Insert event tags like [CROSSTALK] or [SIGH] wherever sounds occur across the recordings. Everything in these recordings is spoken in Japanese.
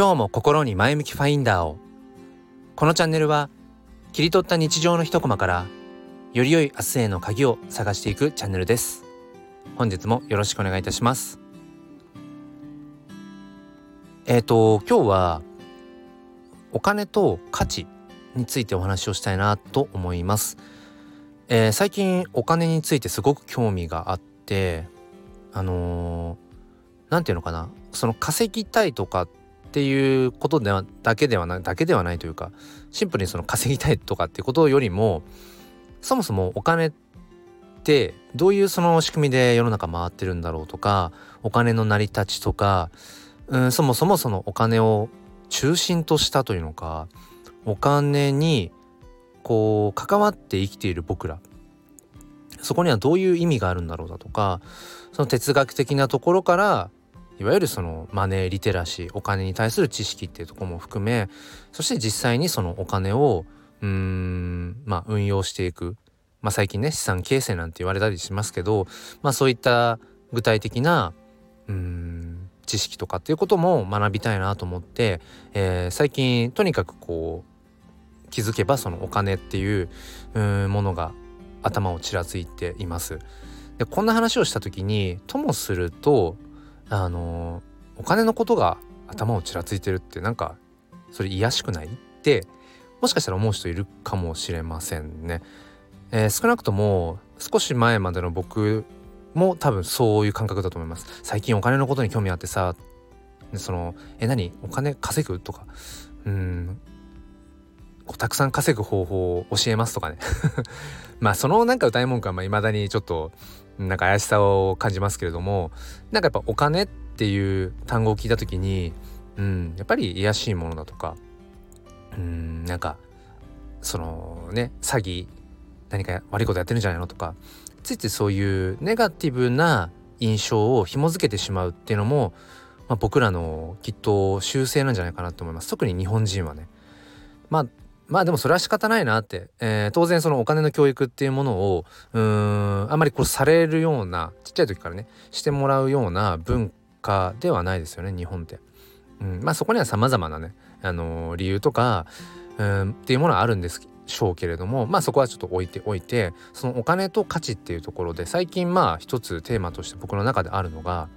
今日も心に前向きファインダーを。このチャンネルは切り取った日常の一コマからより良い明日への鍵を探していくチャンネルです。本日もよろしくお願いいたします。えっ、ー、と今日はお金と価値についてお話をしたいなと思います、えー、最近お金についてすごく興味があってあの何、ー、て言うのかな。その稼ぎたいとかっっていうことではだけではないだけではないというかシンプルにその稼ぎたいとかっていうことよりもそもそもお金ってどういうその仕組みで世の中回ってるんだろうとかお金の成り立ちとかうんそもそもそのお金を中心としたというのかお金にこう関わって生きている僕らそこにはどういう意味があるんだろうだとかその哲学的なところからいわゆるそのマネーリテラシーお金に対する知識っていうとこも含めそして実際にそのお金をうんまあ運用していくまあ最近ね資産形成なんて言われたりしますけどまあそういった具体的なうん知識とかっていうことも学びたいなと思って、えー、最近とにかくこう気づけばそのお金っていうものが頭をちらついています。でこんな話をした時にともするとあのお金のことが頭をちらついてるってなんかそれ癒しくないってもしかしたら思う人いるかもしれませんね。えー、少なくとも少し前までの僕も多分そういう感覚だと思います。最近お金のことに興味あってさそのえ何？お金稼ぐとかうんたくさん稼ぐ方法を教えますとかね [LAUGHS] まあそのなんか歌い文句はいまだにちょっとなんか怪しさを感じますけれどもなんかやっぱお金っていう単語を聞いた時にうんやっぱり癒しいものだとかうんなんかそのね詐欺何か悪いことやってるんじゃないのとかついついそういうネガティブな印象を紐付けてしまうっていうのも、まあ、僕らのきっと習性なんじゃないかなと思います特に日本人はね。まあまあでもそれは仕方ないなって、えー、当然そのお金の教育っていうものをうんあんまりこうされるようなちっちゃい時からねしてもらうような文化ではないですよね日本って。うん、まあそこには様々なね、あのー、理由とかうんっていうものはあるんですしょうけれどもまあそこはちょっと置いておいてそのお金と価値っていうところで最近まあ一つテーマとして僕の中であるのが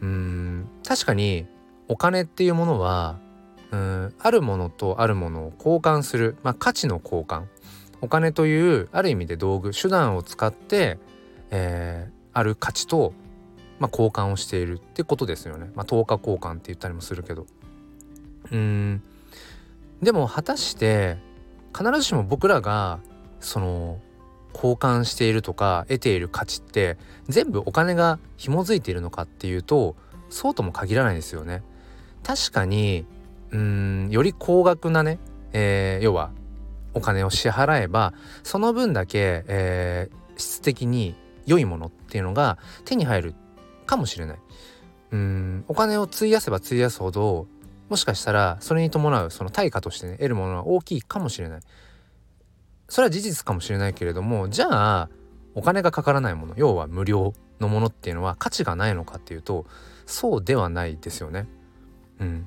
うん確かにお金っていうものはうんあるものとあるものを交換する、まあ、価値の交換お金というある意味で道具手段を使って、えー、ある価値と、まあ、交換をしているってことですよね。まあ、等価交換って言ったりもするけど。うんでも果たして必ずしも僕らがその交換しているとか得ている価値って全部お金が紐づいているのかっていうとそうとも限らないですよね。確かにうんより高額なね、えー、要はお金を支払えばその分だけ、えー、質的に良いものっていうのが手に入るかもしれない。うんお金を費やせば費やすほどもしかしたらそれに伴うその対価としてね得るものは大きいかもしれない。それは事実かもしれないけれどもじゃあお金がかからないもの要は無料のものっていうのは価値がないのかっていうとそうではないですよね。うん。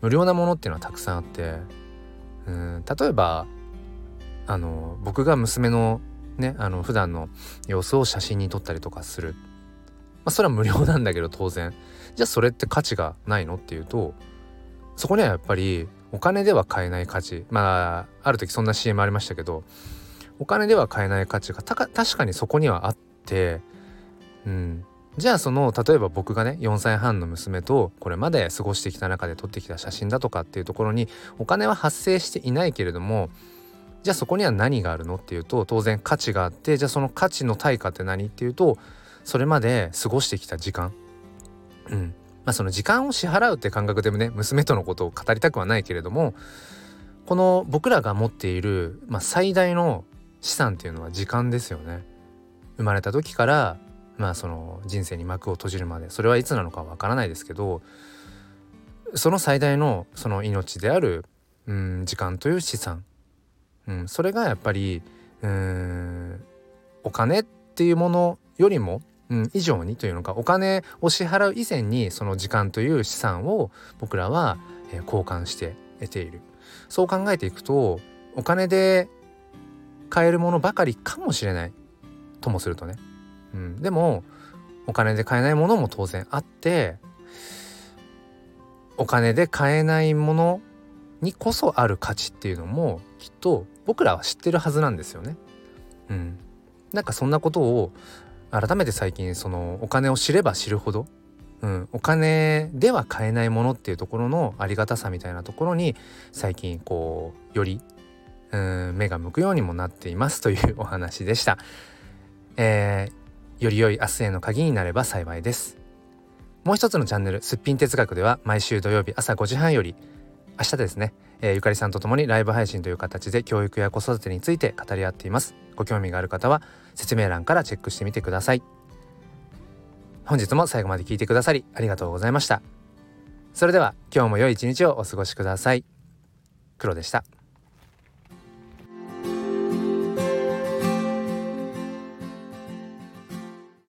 無料なものっていうのはたくさんあってうん例えばあの僕が娘のねあの普段の様子を写真に撮ったりとかする、まあ、それは無料なんだけど当然。じゃあそれって価値がないのっていうとそこにはやっぱりお金では買えない価値。まあある時そんな CM ありましたけどお金では買えない価値が確かにそこにはあってうん。じゃあその例えば僕がね4歳半の娘とこれまで過ごしてきた中で撮ってきた写真だとかっていうところにお金は発生していないけれどもじゃあそこには何があるのっていうと当然価値があってじゃあその価値の対価って何っていうとそれまで過ごしてきた時間うんまあその時間を支払うって感覚でもね娘とのことを語りたくはないけれどもこの僕らが持っている、まあ、最大の資産っていうのは時間ですよね。生まれた時からまあその人生に幕を閉じるまでそれはいつなのかわからないですけどその最大のその命である、うん、時間という資産、うん、それがやっぱりお金っていうものよりもうん、以上にというのかお金を支払う以前にその時間という資産を僕らは、え交換して得ている。そう考えていくとお金で買えるものばかりかもしれないともするとね、うん、でもお金で買えないものも当然あってお金で買えないものにこそある価値っていうのもきっと僕らは知ってるはずなんですよね。うん、なんかそんなことを改めて最近そのお金を知れば知るほど、うん、お金では買えないものっていうところのありがたさみたいなところに最近こうよりうん目が向くようにもなっていますというお話でした。えー、より良い明日への鍵になれば幸いです。もう一つのチャンネル「すっぴん哲学」では毎週土曜日朝5時半より明日ですね、えー、ゆかりさんと共にライブ配信という形で教育や子育てについて語り合っています。ご興味がある方は説明欄からチェックしてみてください。本日も最後まで聞いてくださりありがとうございました。それでは今日も良い一日をお過ごしください。黒でした。